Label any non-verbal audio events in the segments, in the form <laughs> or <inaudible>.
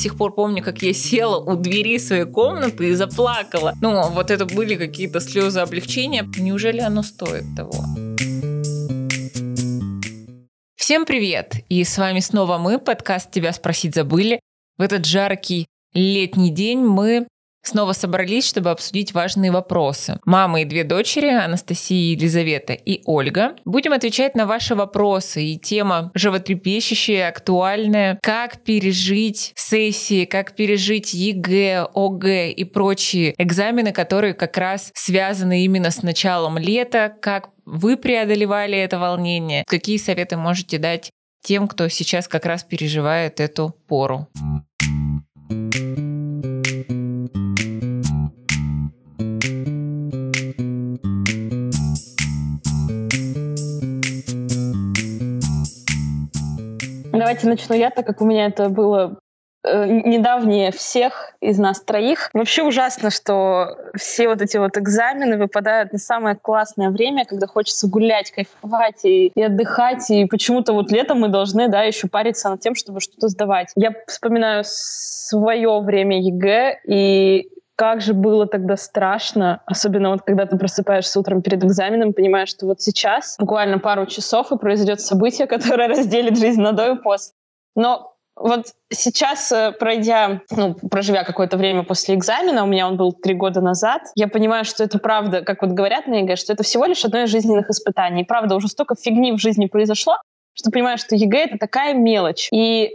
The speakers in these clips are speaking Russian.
сих пор помню, как я села у двери своей комнаты и заплакала. Ну, вот это были какие-то слезы облегчения. Неужели оно стоит того? Всем привет! И с вами снова мы, подкаст «Тебя спросить забыли». В этот жаркий летний день мы снова собрались, чтобы обсудить важные вопросы. Мама и две дочери, Анастасия, Елизавета и Ольга. Будем отвечать на ваши вопросы. И тема животрепещущая, актуальная. Как пережить сессии, как пережить ЕГЭ, ОГЭ и прочие экзамены, которые как раз связаны именно с началом лета. Как вы преодолевали это волнение? Какие советы можете дать тем, кто сейчас как раз переживает эту пору? Давайте начну я, так как у меня это было э, недавнее всех из нас троих. Вообще ужасно, что все вот эти вот экзамены выпадают на самое классное время, когда хочется гулять, кайфовать и, и отдыхать. И почему-то вот летом мы должны, да, еще париться над тем, чтобы что-то сдавать. Я вспоминаю свое время ЕГЭ, и как же было тогда страшно, особенно вот когда ты просыпаешься утром перед экзаменом, понимаешь, что вот сейчас, буквально пару часов, и произойдет событие, <laughs> которое разделит жизнь на до и после. Но вот сейчас, э, пройдя, ну, проживя какое-то время после экзамена, у меня он был три года назад, я понимаю, что это правда, как вот говорят на ЕГЭ, что это всего лишь одно из жизненных испытаний. И правда, уже столько фигни в жизни произошло, что понимаешь, что ЕГЭ — это такая мелочь. И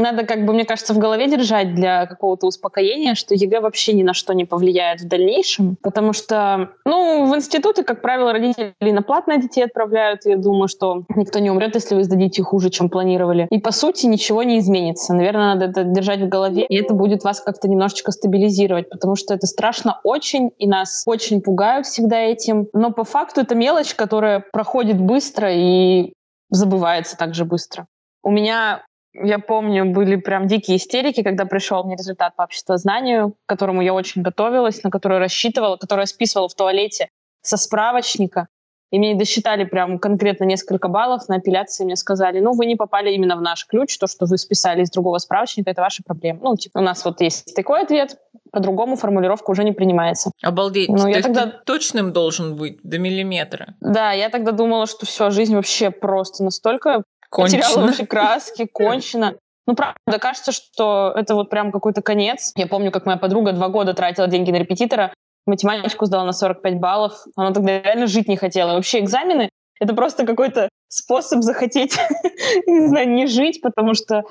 надо, как бы, мне кажется, в голове держать для какого-то успокоения, что ЕГЭ вообще ни на что не повлияет в дальнейшем, потому что, ну, в институты, как правило, родители на платное детей отправляют, я думаю, что никто не умрет, если вы сдадите хуже, чем планировали. И, по сути, ничего не изменится. Наверное, надо это держать в голове, и это будет вас как-то немножечко стабилизировать, потому что это страшно очень, и нас очень пугают всегда этим. Но по факту это мелочь, которая проходит быстро и забывается также быстро. У меня я помню, были прям дикие истерики, когда пришел мне результат по обществознанию, к которому я очень готовилась, на который рассчитывала, который я списывала в туалете со справочника. И мне досчитали прям конкретно несколько баллов на апелляции. Мне сказали, ну, вы не попали именно в наш ключ, то, что вы списали из другого справочника, это ваша проблема. Ну, типа, у нас вот есть такой ответ, по-другому формулировка уже не принимается. Обалдеть. Ну, я тогда... точным должен быть до миллиметра. Да, я тогда думала, что все, жизнь вообще просто настолько Кончено. Потеряла вообще краски, <laughs> кончено. Ну, правда, кажется, что это вот прям какой-то конец. Я помню, как моя подруга два года тратила деньги на репетитора, математику сдала на 45 баллов. Она тогда реально жить не хотела. вообще экзамены — это просто какой-то способ захотеть, <laughs> не знаю, не жить, потому что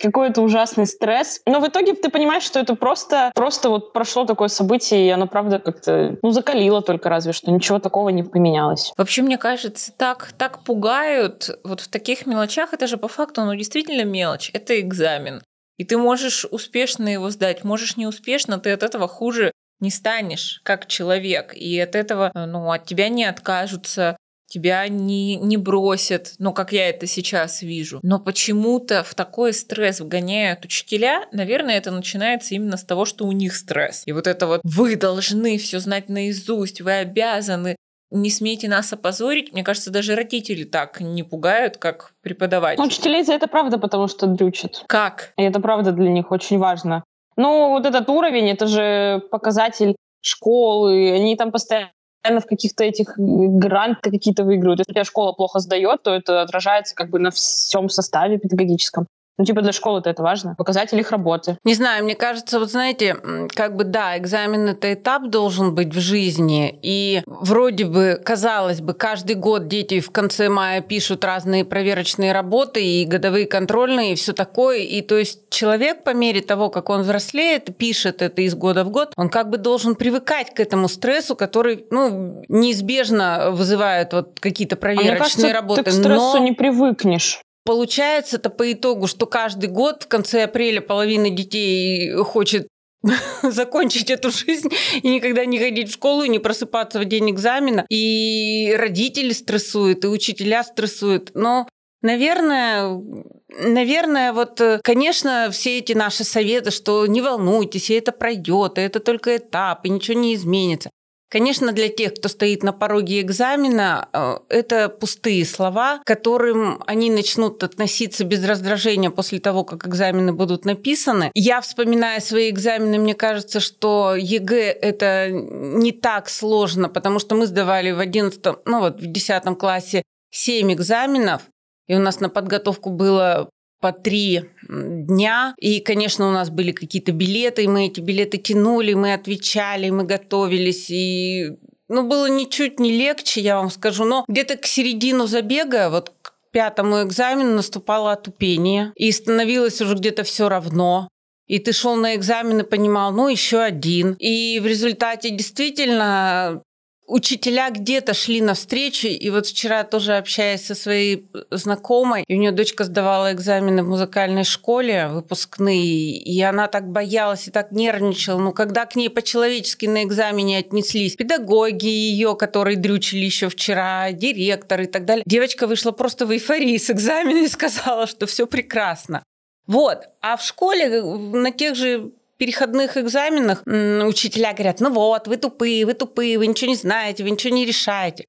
какой-то ужасный стресс. Но в итоге ты понимаешь, что это просто, просто вот прошло такое событие, и оно, правда, как-то, ну, закалило только разве что. Ничего такого не поменялось. Вообще, мне кажется, так, так пугают вот в таких мелочах. Это же по факту, ну, действительно мелочь. Это экзамен. И ты можешь успешно его сдать, можешь неуспешно, ты от этого хуже не станешь как человек. И от этого, ну, от тебя не откажутся, тебя не, не бросят, ну, как я это сейчас вижу. Но почему-то в такой стресс вгоняют учителя, наверное, это начинается именно с того, что у них стресс. И вот это вот «вы должны все знать наизусть, вы обязаны», не смейте нас опозорить. Мне кажется, даже родители так не пугают, как преподаватели. Ну, учителей за это правда, потому что дрючат. Как? И это правда для них очень важно. Ну, вот этот уровень, это же показатель школы, они там постоянно в каких-то этих гранты какие-то выигрывают. Если у тебя школа плохо сдает, то это отражается как бы на всем составе педагогическом. Ну, типа для школы-то это важно. Показатель их работы. Не знаю, мне кажется, вот знаете, как бы да, экзамен это этап должен быть в жизни. И вроде бы, казалось бы, каждый год дети в конце мая пишут разные проверочные работы и годовые контрольные, и все такое. И то есть человек по мере того, как он взрослеет, пишет это из года в год, он как бы должен привыкать к этому стрессу, который, ну, неизбежно вызывает вот какие-то проверочные а мне кажется, работы. Ты к стрессу но... не привыкнешь. Получается это по итогу, что каждый год в конце апреля половина детей хочет <laughs> закончить эту жизнь и никогда не ходить в школу и не просыпаться в день экзамена. И родители стрессуют, и учителя стрессуют. Но Наверное, наверное, вот, конечно, все эти наши советы, что не волнуйтесь, и это пройдет, и это только этап, и ничего не изменится. Конечно, для тех, кто стоит на пороге экзамена, э, это пустые слова, к которым они начнут относиться без раздражения после того, как экзамены будут написаны. Я, вспоминая свои экзамены, мне кажется, что ЕГЭ – это не так сложно, потому что мы сдавали в 11, ну вот в 10 классе 7 экзаменов, и у нас на подготовку было по три дня. И, конечно, у нас были какие-то билеты, и мы эти билеты тянули, мы отвечали, мы готовились. И ну, было ничуть не легче, я вам скажу. Но где-то к середину забега, вот к пятому экзамену наступало отупение. И становилось уже где-то все равно. И ты шел на экзамен и понимал, ну, еще один. И в результате действительно учителя где-то шли навстречу, и вот вчера тоже общаясь со своей знакомой, и у нее дочка сдавала экзамены в музыкальной школе, выпускные, и она так боялась и так нервничала. Ну, когда к ней по-человечески на экзамене отнеслись педагоги ее, которые дрючили еще вчера, директор и так далее, девочка вышла просто в эйфории с экзамена и сказала, что все прекрасно. Вот. А в школе на тех же переходных экзаменах учителя говорят, ну вот, вы тупые, вы тупые, вы ничего не знаете, вы ничего не решаете.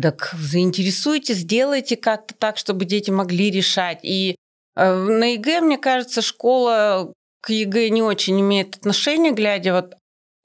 Так заинтересуйте, сделайте как-то так, чтобы дети могли решать. И э, на ЕГЭ, мне кажется, школа к ЕГЭ не очень имеет отношения, глядя вот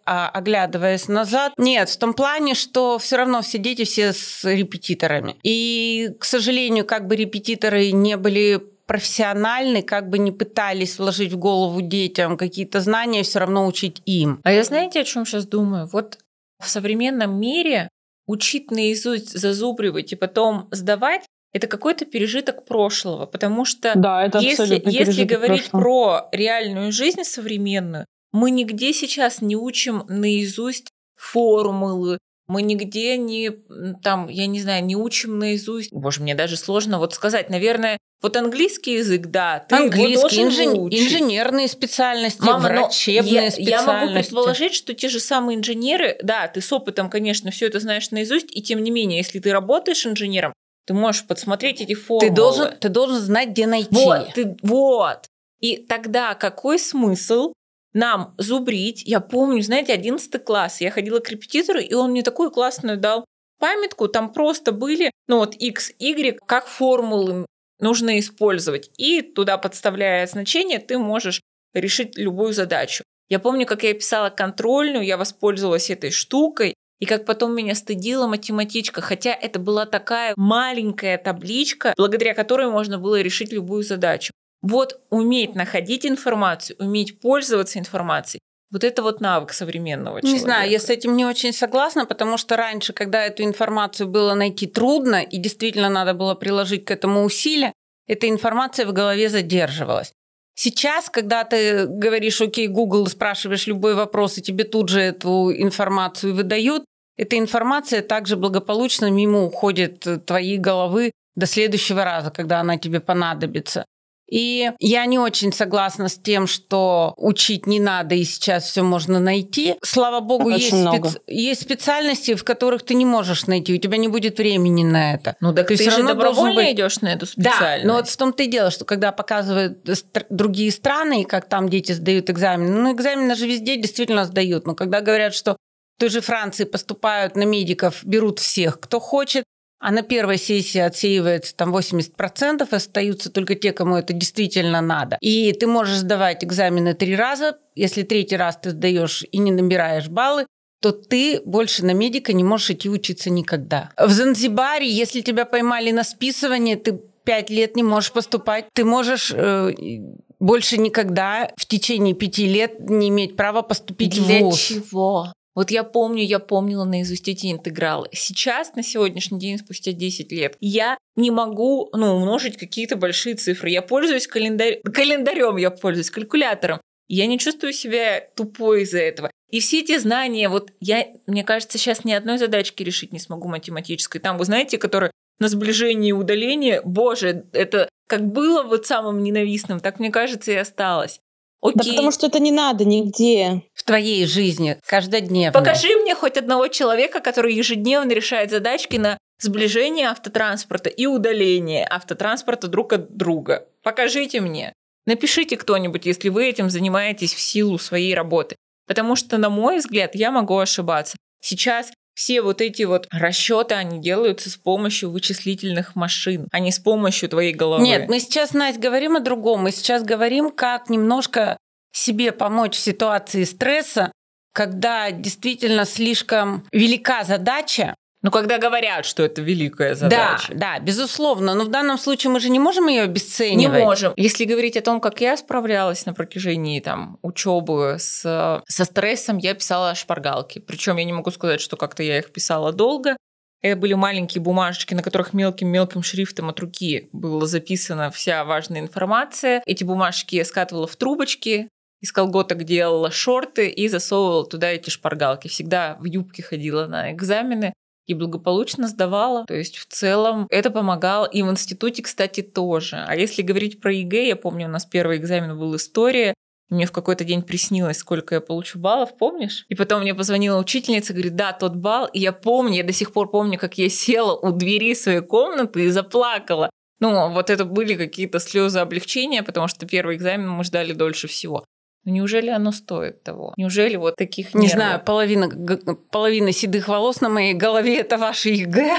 а, оглядываясь назад. Нет, в том плане, что все равно все дети все с репетиторами. И, к сожалению, как бы репетиторы не были профессиональны, как бы не пытались вложить в голову детям какие-то знания, все равно учить им. А я знаете, о чем сейчас думаю? Вот в современном мире учить наизусть, зазубривать и потом сдавать это какой-то пережиток прошлого, потому что да, это если, если говорить прошлого. про реальную жизнь современную, мы нигде сейчас не учим наизусть формулы, мы нигде не, там, я не знаю, не учим наизусть. Боже, мне даже сложно вот сказать. Наверное, вот английский язык, да, ты английский, инжен... инженерные специальности, Мама, врачебные я, специальности. Я могу предположить, что те же самые инженеры, да, ты с опытом, конечно, все это знаешь наизусть, и тем не менее, если ты работаешь инженером, ты можешь подсмотреть эти формулы. Ты должен, ты должен знать, где найти. Вот, ты, вот. И тогда какой смысл нам зубрить. Я помню, знаете, 11 класс, я ходила к репетитору, и он мне такую классную дал памятку, там просто были, ну вот x, y, как формулы нужно использовать. И туда подставляя значение, ты можешь решить любую задачу. Я помню, как я писала контрольную, я воспользовалась этой штукой, и как потом меня стыдила математичка, хотя это была такая маленькая табличка, благодаря которой можно было решить любую задачу. Вот уметь находить информацию, уметь пользоваться информацией, вот это вот навык современного человека. Не знаю, я с этим не очень согласна, потому что раньше, когда эту информацию было найти трудно, и действительно надо было приложить к этому усилия, эта информация в голове задерживалась. Сейчас, когда ты говоришь, окей, Google, спрашиваешь любой вопрос, и тебе тут же эту информацию выдают, эта информация также благополучно мимо уходит твоей головы до следующего раза, когда она тебе понадобится. И я не очень согласна с тем, что учить не надо, и сейчас все можно найти. Слава богу, есть, специ... есть специальности, в которых ты не можешь найти, у тебя не будет времени на это. Ну так ты, ты же добровольно быть... идешь на эту специальность. Да, но вот в том-то и дело, что когда показывают другие страны, и как там дети сдают экзамены, ну экзамены же везде действительно сдают, но когда говорят, что в той же Франции поступают на медиков, берут всех, кто хочет, а на первой сессии отсеивается там 80%, остаются только те, кому это действительно надо. И ты можешь сдавать экзамены три раза. Если третий раз ты сдаешь и не набираешь баллы, то ты больше на медика не можешь идти учиться никогда. В Занзибаре, если тебя поймали на списывание, ты пять лет не можешь поступать. Ты можешь э, больше никогда в течение пяти лет не иметь права поступить Для в ВУЗ. чего? Вот я помню, я помнила наизусть эти интегралы. Сейчас, на сегодняшний день, спустя 10 лет, я не могу ну, умножить какие-то большие цифры. Я пользуюсь календарь... календарем, я пользуюсь калькулятором. Я не чувствую себя тупой из-за этого. И все эти знания, вот я, мне кажется, сейчас ни одной задачки решить не смогу математической. Там, вы знаете, которые на сближение и удаление, боже, это как было вот самым ненавистным, так мне кажется и осталось. Окей. Да потому что это не надо нигде. В твоей жизни, каждодневно. Покажи мне хоть одного человека, который ежедневно решает задачки на сближение автотранспорта и удаление автотранспорта друг от друга. Покажите мне. Напишите кто-нибудь, если вы этим занимаетесь в силу своей работы. Потому что, на мой взгляд, я могу ошибаться. Сейчас все вот эти вот расчеты, они делаются с помощью вычислительных машин, а не с помощью твоей головы. Нет, мы сейчас, Настя, говорим о другом. Мы сейчас говорим, как немножко себе помочь в ситуации стресса, когда действительно слишком велика задача, ну, когда говорят, что это великая задача. Да, да, безусловно. Но в данном случае мы же не можем ее обесценивать. Не можем. Если говорить о том, как я справлялась на протяжении там, учебы с, со стрессом, я писала шпаргалки. Причем я не могу сказать, что как-то я их писала долго. Это были маленькие бумажечки, на которых мелким-мелким шрифтом от руки была записана вся важная информация. Эти бумажки я скатывала в трубочки, из колготок делала шорты и засовывала туда эти шпаргалки. Всегда в юбке ходила на экзамены и благополучно сдавала. То есть в целом это помогало. И в институте, кстати, тоже. А если говорить про ЕГЭ, я помню, у нас первый экзамен был история, мне в какой-то день приснилось, сколько я получу баллов, помнишь? И потом мне позвонила учительница, говорит, да, тот балл. И я помню, я до сих пор помню, как я села у двери своей комнаты и заплакала. Ну, вот это были какие-то слезы облегчения, потому что первый экзамен мы ждали дольше всего. Но неужели оно стоит того? Неужели вот таких Не знаю, половина, половина седых волос на моей голове – это ваши ЕГЭ.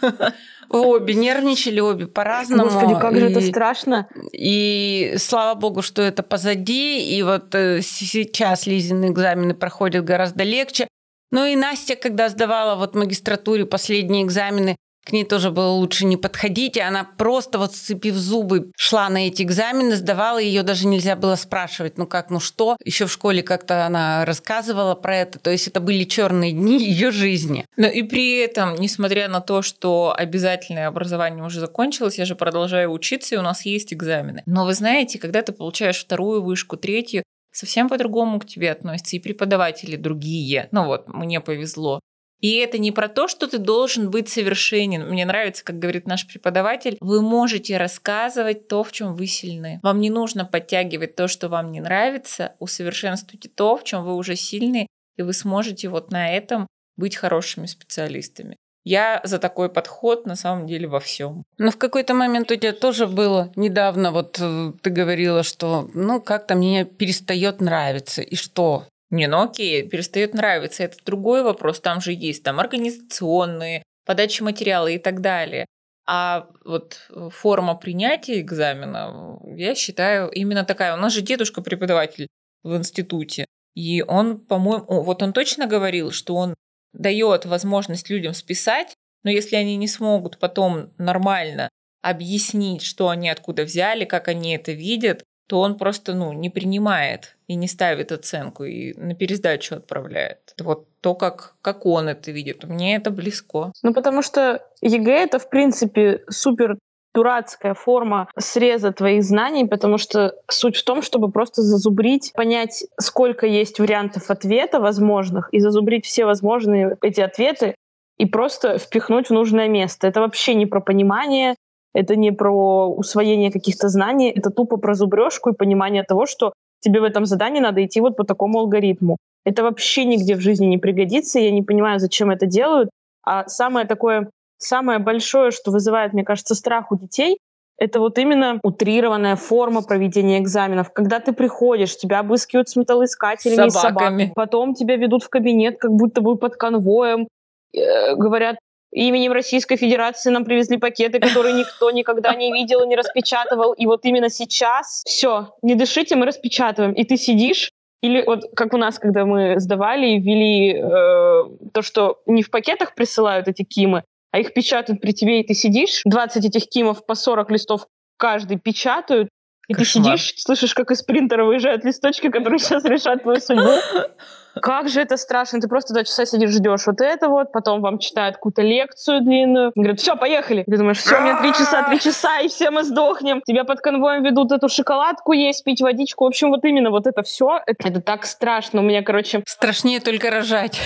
<laughs> Обе нервничали, обе по-разному. Господи, как же это страшно. И слава богу, что это позади. И вот э, сейчас Лизины экзамены проходят гораздо легче. Ну и Настя, когда сдавала вот магистратуре последние экзамены, к ней тоже было лучше не подходить, и она просто вот сцепив зубы шла на эти экзамены, сдавала, ее даже нельзя было спрашивать, ну как, ну что. Еще в школе как-то она рассказывала про это, то есть это были черные дни ее жизни. Но и при этом, несмотря на то, что обязательное образование уже закончилось, я же продолжаю учиться, и у нас есть экзамены. Но вы знаете, когда ты получаешь вторую вышку, третью, совсем по-другому к тебе относятся и преподаватели другие. Ну вот, мне повезло. И это не про то, что ты должен быть совершенен. Мне нравится, как говорит наш преподаватель, вы можете рассказывать то, в чем вы сильны. Вам не нужно подтягивать то, что вам не нравится, усовершенствуйте то, в чем вы уже сильны, и вы сможете вот на этом быть хорошими специалистами. Я за такой подход на самом деле во всем. Но в какой-то момент у тебя тоже было недавно, вот э, ты говорила, что ну как-то мне перестает нравиться. И что? Не, ну окей, перестает нравиться. Это другой вопрос. Там же есть там организационные, подачи материала и так далее. А вот форма принятия экзамена, я считаю, именно такая. У нас же дедушка преподаватель в институте. И он, по-моему, вот он точно говорил, что он дает возможность людям списать, но если они не смогут потом нормально объяснить, что они откуда взяли, как они это видят, то он просто ну, не принимает и не ставит оценку, и на пересдачу отправляет. Вот то, как, как он это видит. Мне это близко. Ну, потому что ЕГЭ — это, в принципе, супер дурацкая форма среза твоих знаний, потому что суть в том, чтобы просто зазубрить, понять, сколько есть вариантов ответа возможных, и зазубрить все возможные эти ответы, и просто впихнуть в нужное место. Это вообще не про понимание, это не про усвоение каких-то знаний, это тупо про зубрежку и понимание того, что тебе в этом задании надо идти вот по такому алгоритму. Это вообще нигде в жизни не пригодится, я не понимаю, зачем это делают. А самое такое, самое большое, что вызывает, мне кажется, страх у детей, это вот именно утрированная форма проведения экзаменов. Когда ты приходишь, тебя обыскивают с металлоискателями собаками. Потом тебя ведут в кабинет, как будто бы под конвоем. Э, говорят, именем Российской Федерации нам привезли пакеты, которые никто никогда не видел и не распечатывал. И вот именно сейчас все, не дышите, мы распечатываем. И ты сидишь, или вот как у нас, когда мы сдавали и ввели э, то, что не в пакетах присылают эти кимы, а их печатают при тебе, и ты сидишь, 20 этих кимов по 40 листов каждый печатают, и Кошмар. ты сидишь, слышишь, как из принтера выезжают листочки, которые сейчас решат твою судьбу. <laughs> Как же это страшно. Ты просто два часа сидишь, ждешь вот это вот, потом вам читают какую-то лекцию длинную. Говорят, все, поехали. Ты думаешь, все, мне три часа, три часа, и все мы сдохнем. Тебя под конвоем ведут эту шоколадку есть, пить водичку. В общем, вот именно вот это все, это, это так страшно. У меня, короче... Страшнее только рожать.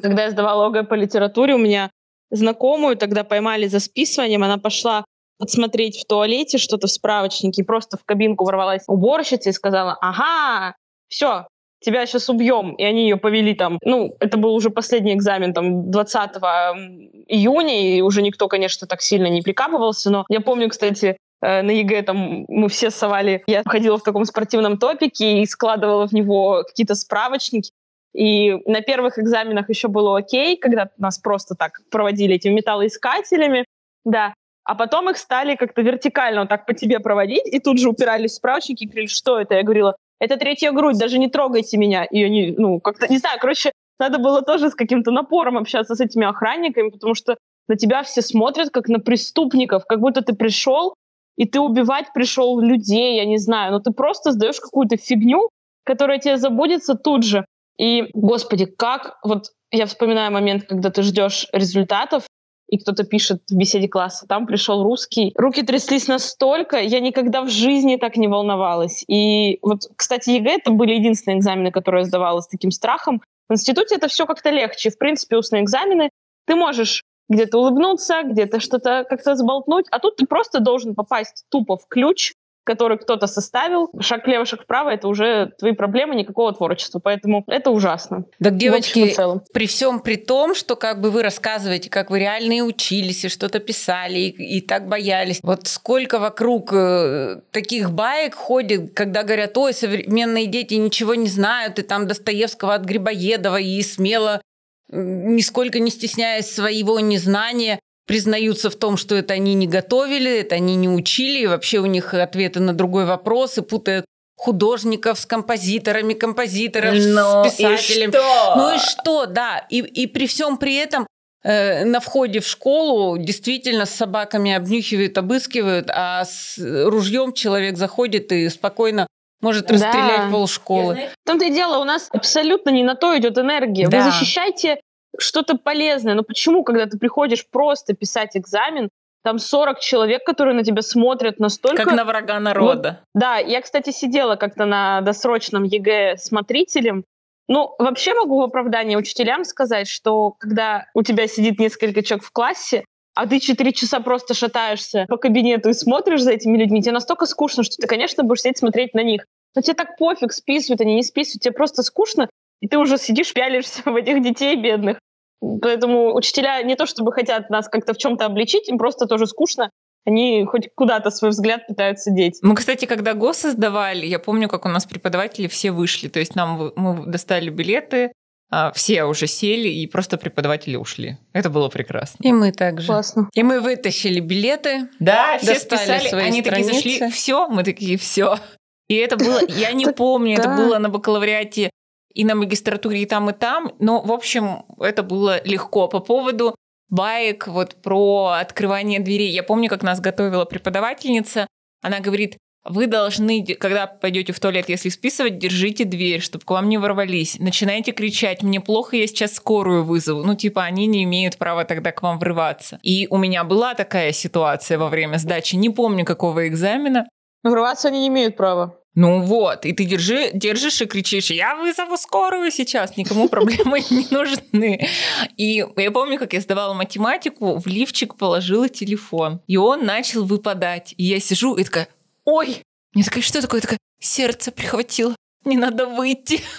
Когда я сдавала ОГЭ по литературе, у меня знакомую тогда поймали за списыванием, она пошла подсмотреть в туалете что-то в справочнике, и просто в кабинку ворвалась уборщица и сказала, ага, все, тебя сейчас убьем. И они ее повели там, ну, это был уже последний экзамен, там, 20 июня, и уже никто, конечно, так сильно не прикапывался, но я помню, кстати, э, на ЕГЭ там мы все совали, я ходила в таком спортивном топике и складывала в него какие-то справочники, И на первых экзаменах еще было окей, когда нас просто так проводили этими металлоискателями, да. А потом их стали как-то вертикально вот так по тебе проводить, и тут же упирались в справочники и говорили, что это? Я говорила, это третья грудь, даже не трогайте меня. И они, ну, как-то, не знаю, короче, надо было тоже с каким-то напором общаться с этими охранниками, потому что на тебя все смотрят как на преступников, как будто ты пришел, и ты убивать пришел людей, я не знаю, но ты просто сдаешь какую-то фигню, которая тебе забудется тут же. И, господи, как вот я вспоминаю момент, когда ты ждешь результатов, и кто-то пишет в беседе класса, там пришел русский. Руки тряслись настолько, я никогда в жизни так не волновалась. И вот, кстати, ЕГЭ это были единственные экзамены, которые я сдавала с таким страхом. В институте это все как-то легче. В принципе, устные экзамены ты можешь где-то улыбнуться, где-то что-то как-то сболтнуть, а тут ты просто должен попасть тупо в ключ, который кто-то составил. Шаг влево, шаг вправо — это уже твои проблемы, никакого творчества. Поэтому это ужасно. Так, девочки, при всем при том, что как бы вы рассказываете, как вы реально и учились, и что-то писали, и, и так боялись. Вот сколько вокруг э, таких баек ходит, когда говорят, ой, современные дети ничего не знают, и там Достоевского от Грибоедова, и смело нисколько не стесняясь своего незнания, признаются в том, что это они не готовили, это они не учили, и вообще у них ответы на другой вопрос, и путают художников с композиторами, композиторов ну, с писателем. И что? Ну и что, да. И, и при всем при этом э, на входе в школу действительно с собаками обнюхивают, обыскивают, а с ружьем человек заходит и спокойно может расстрелять да. полшколы. В том-то и дело, у нас абсолютно не на то идет энергия. Да. Вы защищайте что-то полезное. Но почему, когда ты приходишь просто писать экзамен, там 40 человек, которые на тебя смотрят настолько... Как на врага народа. Вот, да, я, кстати, сидела как-то на досрочном ЕГЭ смотрителем. Ну, вообще могу в оправдание учителям сказать, что когда у тебя сидит несколько человек в классе, а ты 4 часа просто шатаешься по кабинету и смотришь за этими людьми, тебе настолько скучно, что ты, конечно, будешь сидеть смотреть на них. Но тебе так пофиг, списывают они, не списывают, тебе просто скучно, и ты уже сидишь, пялишься в этих детей бедных. Поэтому учителя не то чтобы хотят нас как-то в чем-то обличить, им просто тоже скучно. Они хоть куда-то свой взгляд пытаются деть. Мы, кстати, когда ГОСы сдавали, я помню, как у нас преподаватели все вышли. То есть нам мы достали билеты, а, все уже сели, и просто преподаватели ушли. Это было прекрасно. И мы также. Классно. И мы вытащили билеты. Да, все списали, свои они страницы. такие зашли, все, мы такие, все. И это было, я не <laughs> помню, это было на бакалавриате и на магистратуре и там, и там. Но, в общем, это было легко. По поводу баек, вот про открывание дверей. Я помню, как нас готовила преподавательница. Она говорит, вы должны, когда пойдете в туалет, если списывать, держите дверь, чтобы к вам не ворвались. Начинайте кричать, мне плохо, я сейчас скорую вызову. Ну, типа, они не имеют права тогда к вам врываться. И у меня была такая ситуация во время сдачи, не помню какого экзамена. Врываться они не имеют права. Ну вот, и ты держи, держишь и кричишь, я вызову скорую сейчас, никому проблемы не нужны. И я помню, как я сдавала математику, в лифчик положила телефон, и он начал выпадать. И я сижу и такая, ой, мне такая, что такое? такая, сердце прихватило, не надо выйти. <laughs>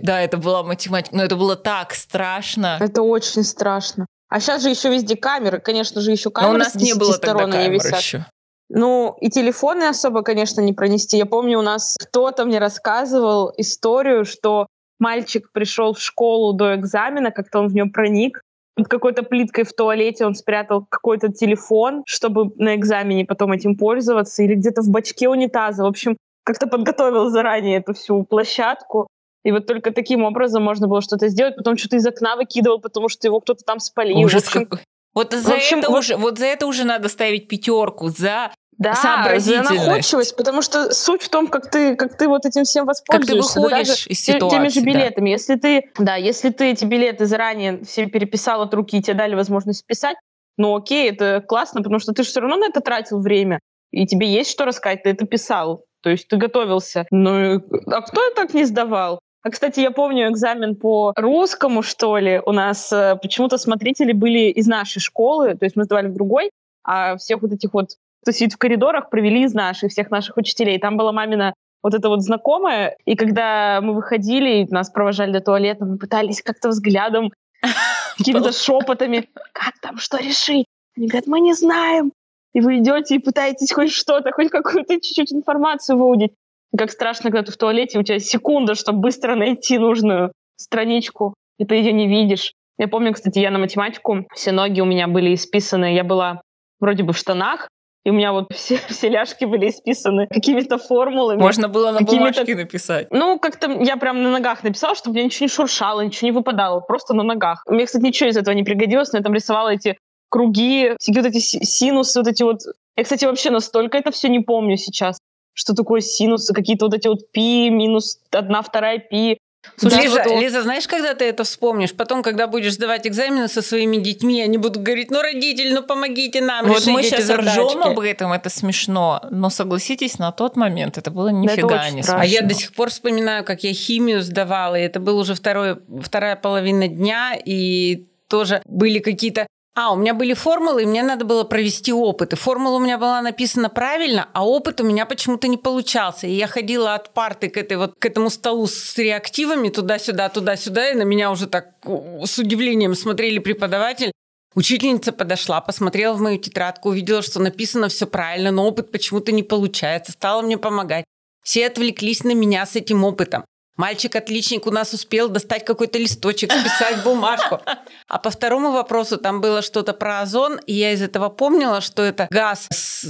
Да, это была математика, но это было так страшно. Это очень страшно. А сейчас же еще везде камеры, конечно же, еще камеры. Но у нас не было тогда камер еще. Ну, и телефоны особо, конечно, не пронести. Я помню, у нас кто-то мне рассказывал историю, что мальчик пришел в школу до экзамена, как-то он в нем проник, под какой-то плиткой в туалете он спрятал какой-то телефон, чтобы на экзамене потом этим пользоваться, или где-то в бачке унитаза. В общем, как-то подготовил заранее эту всю площадку. И вот только таким образом можно было что-то сделать. Потом что-то из окна выкидывал, потому что его кто-то там спалил. Ужас общем, какой. Вот за, общем, это вот... уже, вот за это уже надо ставить пятерку, за да, за находчивость, потому что суть в том, как ты, как ты вот этим всем воспользуешься. Как ты выходишь даже из ситуации. Теми же билетами. Да. Если ты, да, если ты эти билеты заранее все переписал от руки и тебе дали возможность писать, ну окей, это классно, потому что ты же все равно на это тратил время, и тебе есть что рассказать, ты это писал, то есть ты готовился. Ну, а кто так не сдавал? А, кстати, я помню экзамен по русскому, что ли, у нас э, почему-то смотрители были из нашей школы, то есть мы сдавали в другой, а всех вот этих вот сидит в коридорах, провели из наших, всех наших учителей. Там была мамина вот эта вот знакомая, и когда мы выходили, и нас провожали до туалета, мы пытались как-то взглядом, <laughs> какими-то шепотами, как там, что решить? Они говорят, мы не знаем. И вы идете и пытаетесь хоть что-то, хоть какую-то чуть-чуть информацию выудить. Как страшно, когда ты в туалете, у тебя секунда, чтобы быстро найти нужную страничку, и ты ее не видишь. Я помню, кстати, я на математику, все ноги у меня были исписаны, я была вроде бы в штанах, и у меня вот <laughs> все, все ляжки были исписаны какими-то формулами. Можно было на бумажке написать. Ну, как-то я прям на ногах написала, чтобы мне ничего не шуршало, ничего не выпадало, просто на ногах. Мне, кстати, ничего из этого не пригодилось, но я там рисовала эти круги, всякие вот эти синусы, вот эти вот... Я, кстати, вообще настолько это все не помню сейчас, что такое синусы, какие-то вот эти вот пи, минус одна, вторая пи. Слушай, Лиза, вот... Лиза, знаешь, когда ты это вспомнишь? Потом, когда будешь сдавать экзамены со своими детьми, они будут говорить, ну, родитель, ну, помогите нам Вот мы сейчас ржем об этом, это смешно, но согласитесь, на тот момент это было нифига это не смешно. А я до сих пор вспоминаю, как я химию сдавала, и это был уже второй, вторая половина дня, и тоже были какие-то а, у меня были формулы, и мне надо было провести опыт. И формула у меня была написана правильно, а опыт у меня почему-то не получался. И я ходила от парты к, этой вот, к этому столу с реактивами туда-сюда, туда-сюда, и на меня уже так с удивлением смотрели преподаватель. Учительница подошла, посмотрела в мою тетрадку, увидела, что написано все правильно, но опыт почему-то не получается, стала мне помогать. Все отвлеклись на меня с этим опытом. Мальчик-отличник у нас успел достать какой-то листочек, списать бумажку. А по второму вопросу там было что-то про озон, и я из этого помнила, что это газ с,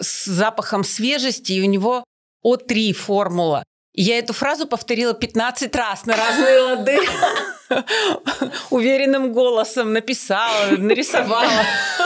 с запахом свежести, и у него О3 формула. Я эту фразу повторила 15 раз на разные лады. <laughs> Уверенным голосом написала, нарисовала,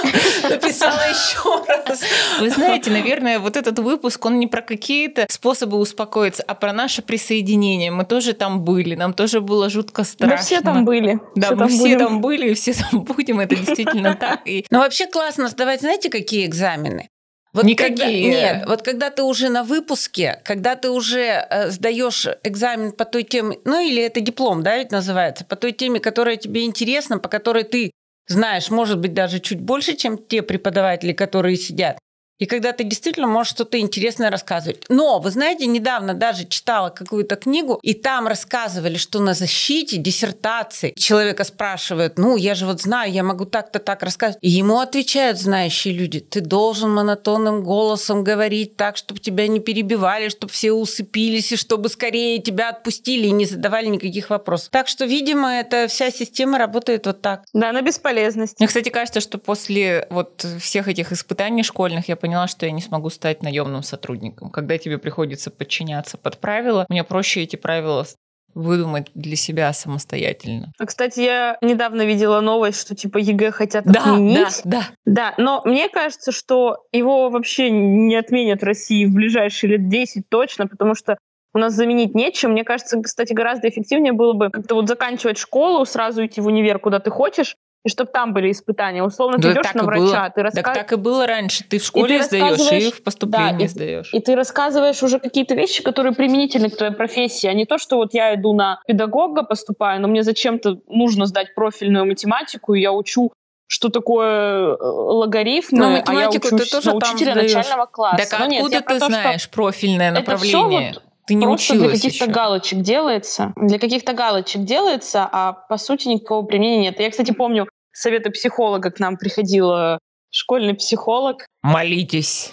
<laughs> написала еще раз. Вы знаете, наверное, вот этот выпуск, он не про какие-то способы успокоиться, а про наше присоединение. Мы тоже там были, нам тоже было жутко страшно. Мы все там были. Да, все мы там все будем. там были, и все там <laughs> будем, это действительно так. И... Но вообще классно сдавать, знаете, какие экзамены? Вот Никакие. Когда, нет, вот когда ты уже на выпуске, когда ты уже э, сдаешь экзамен по той теме, ну или это диплом, да, ведь называется, по той теме, которая тебе интересна, по которой ты знаешь, может быть, даже чуть больше, чем те преподаватели, которые сидят. И когда ты действительно можешь что-то интересное рассказывать. Но, вы знаете, недавно даже читала какую-то книгу, и там рассказывали, что на защите диссертации человека спрашивают, ну, я же вот знаю, я могу так-то так рассказывать. И ему отвечают знающие люди, ты должен монотонным голосом говорить так, чтобы тебя не перебивали, чтобы все усыпились, и чтобы скорее тебя отпустили и не задавали никаких вопросов. Так что, видимо, эта вся система работает вот так. Да, на бесполезность. Мне, кстати, кажется, что после вот всех этих испытаний школьных я поняла, что я не смогу стать наемным сотрудником. Когда тебе приходится подчиняться под правила, мне проще эти правила выдумать для себя самостоятельно. А, кстати, я недавно видела новость, что типа ЕГЭ хотят да, отменить. Да, да. Да, но мне кажется, что его вообще не отменят в России в ближайшие лет 10 точно, потому что у нас заменить нечем. Мне кажется, кстати, гораздо эффективнее было бы как-то вот заканчивать школу, сразу идти в универ, куда ты хочешь, и чтобы там были испытания. Условно, да, ты идешь на врача, было. ты рассказываешь... Так, так и было раньше. Ты в школе и сдаешь, и в поступлении да, сдаешь. И, ты рассказываешь уже какие-то вещи, которые применительны к твоей профессии, а не то, что вот я иду на педагога, поступаю, но мне зачем-то нужно сдать профильную математику, и я учу что такое э, логарифмы, но математику а я учусь ты тоже на учителя там начального класса. Так ну, откуда нет, ты то, знаешь профильное направление? Это все вот ты не Просто училась для каких-то еще. галочек делается. Для каких-то галочек делается, а по сути никакого применения нет. Я, кстати, помню, совета психолога к нам приходила школьный психолог. Молитесь.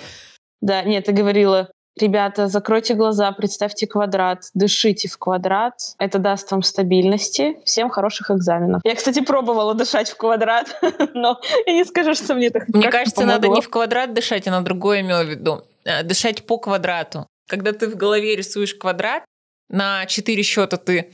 Да, нет, ты говорила, ребята, закройте глаза, представьте квадрат, дышите в квадрат. Это даст вам стабильности. Всем хороших экзаменов. Я, кстати, пробовала дышать в квадрат, <laughs> но я не скажу, что мне это Мне кажется, помогло. надо не в квадрат дышать, а на другое имела в виду. А, дышать по квадрату. Когда ты в голове рисуешь квадрат, на четыре счета ты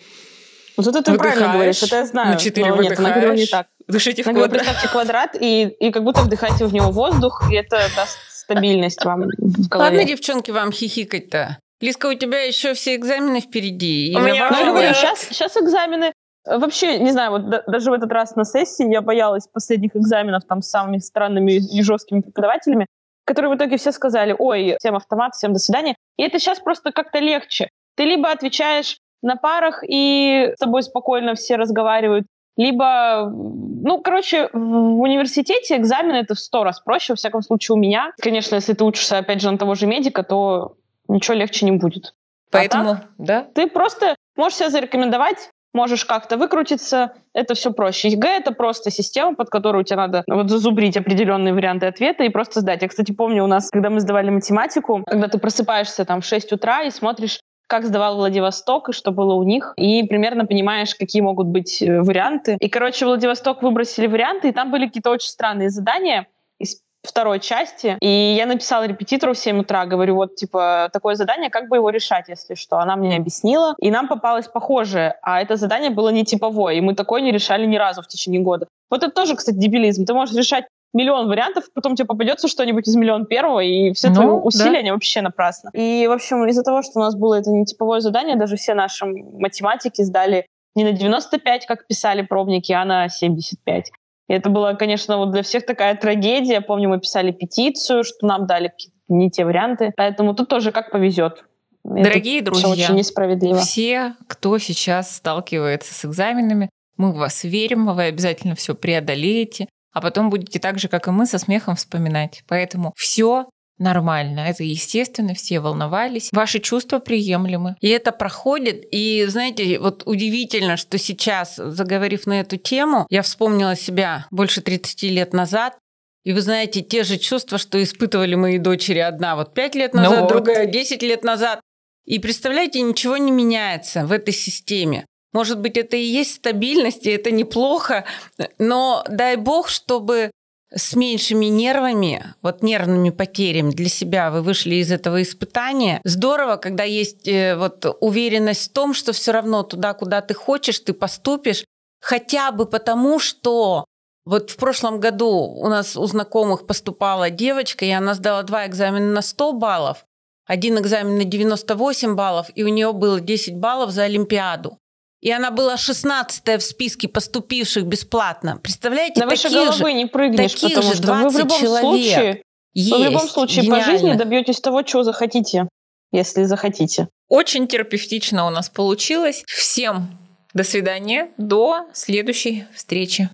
вот это ты правильно говоришь, это я знаю. На четыре выдыхаешь. Нет, она не так. Дышите в квадрат. Представьте квадрат, и, и как будто вдыхаете в него воздух, и это даст стабильность вам в голове. Ладно, девчонки, вам хихикать-то. Лиска, у тебя еще все экзамены впереди. У меня ну, говорю, сейчас, сейчас экзамены Вообще, не знаю, вот даже в этот раз на сессии я боялась последних экзаменов там с самыми странными и жесткими преподавателями, которые в итоге все сказали, ой, всем автомат, всем до свидания. И это сейчас просто как-то легче. Ты либо отвечаешь на парах, и с тобой спокойно все разговаривают, либо, ну, короче, в университете экзамен это в сто раз проще, во всяком случае у меня. Конечно, если ты учишься, опять же, на того же медика, то ничего легче не будет. А Поэтому, а так, да? Ты просто можешь себя зарекомендовать, можешь как-то выкрутиться, это все проще. ЕГЭ — это просто система, под которую тебе надо вот зазубрить определенные варианты ответа и просто сдать. Я, кстати, помню у нас, когда мы сдавали математику, когда ты просыпаешься там в 6 утра и смотришь как сдавал Владивосток и что было у них, и примерно понимаешь, какие могут быть э, варианты. И, короче, Владивосток выбросили варианты, и там были какие-то очень странные задания второй части. И я написала репетитору в 7 утра, говорю, вот, типа, такое задание, как бы его решать, если что. Она мне объяснила, и нам попалось похожее, а это задание было не типовое, и мы такое не решали ни разу в течение года. Вот это тоже, кстати, дебилизм. Ты можешь решать миллион вариантов, потом тебе попадется что-нибудь из миллион первого, и все ну, твои усилия, да. они вообще напрасно. И, в общем, из-за того, что у нас было это не типовое задание, даже все наши математики сдали не на 95, как писали пробники, а на 75. И это была, конечно, вот для всех такая трагедия. Помню, мы писали петицию, что нам дали не те варианты. Поэтому тут тоже как повезет. Дорогие это друзья, очень несправедливо. все, кто сейчас сталкивается с экзаменами, мы в вас верим, вы обязательно все преодолеете, а потом будете так же, как и мы, со смехом вспоминать. Поэтому все нормально. Это естественно, все волновались. Ваши чувства приемлемы. И это проходит. И, знаете, вот удивительно, что сейчас, заговорив на эту тему, я вспомнила себя больше 30 лет назад. И вы знаете, те же чувства, что испытывали мои дочери. Одна вот 5 лет назад, ну другая 10 лет назад. И представляете, ничего не меняется в этой системе. Может быть, это и есть стабильность, и это неплохо, но дай бог, чтобы с меньшими нервами, вот нервными потерями для себя вы вышли из этого испытания. Здорово, когда есть э, вот уверенность в том, что все равно туда, куда ты хочешь, ты поступишь, хотя бы потому, что вот в прошлом году у нас у знакомых поступала девочка, и она сдала два экзамена на 100 баллов, один экзамен на 98 баллов, и у нее было 10 баллов за Олимпиаду и она была 16 в списке поступивших бесплатно. Представляете, На выше головы же, не прыгнешь, потому что вы в любом человек случае, есть, вы в любом случае гениально. по жизни добьетесь того, чего захотите, если захотите. Очень терапевтично у нас получилось. Всем до свидания, до следующей встречи.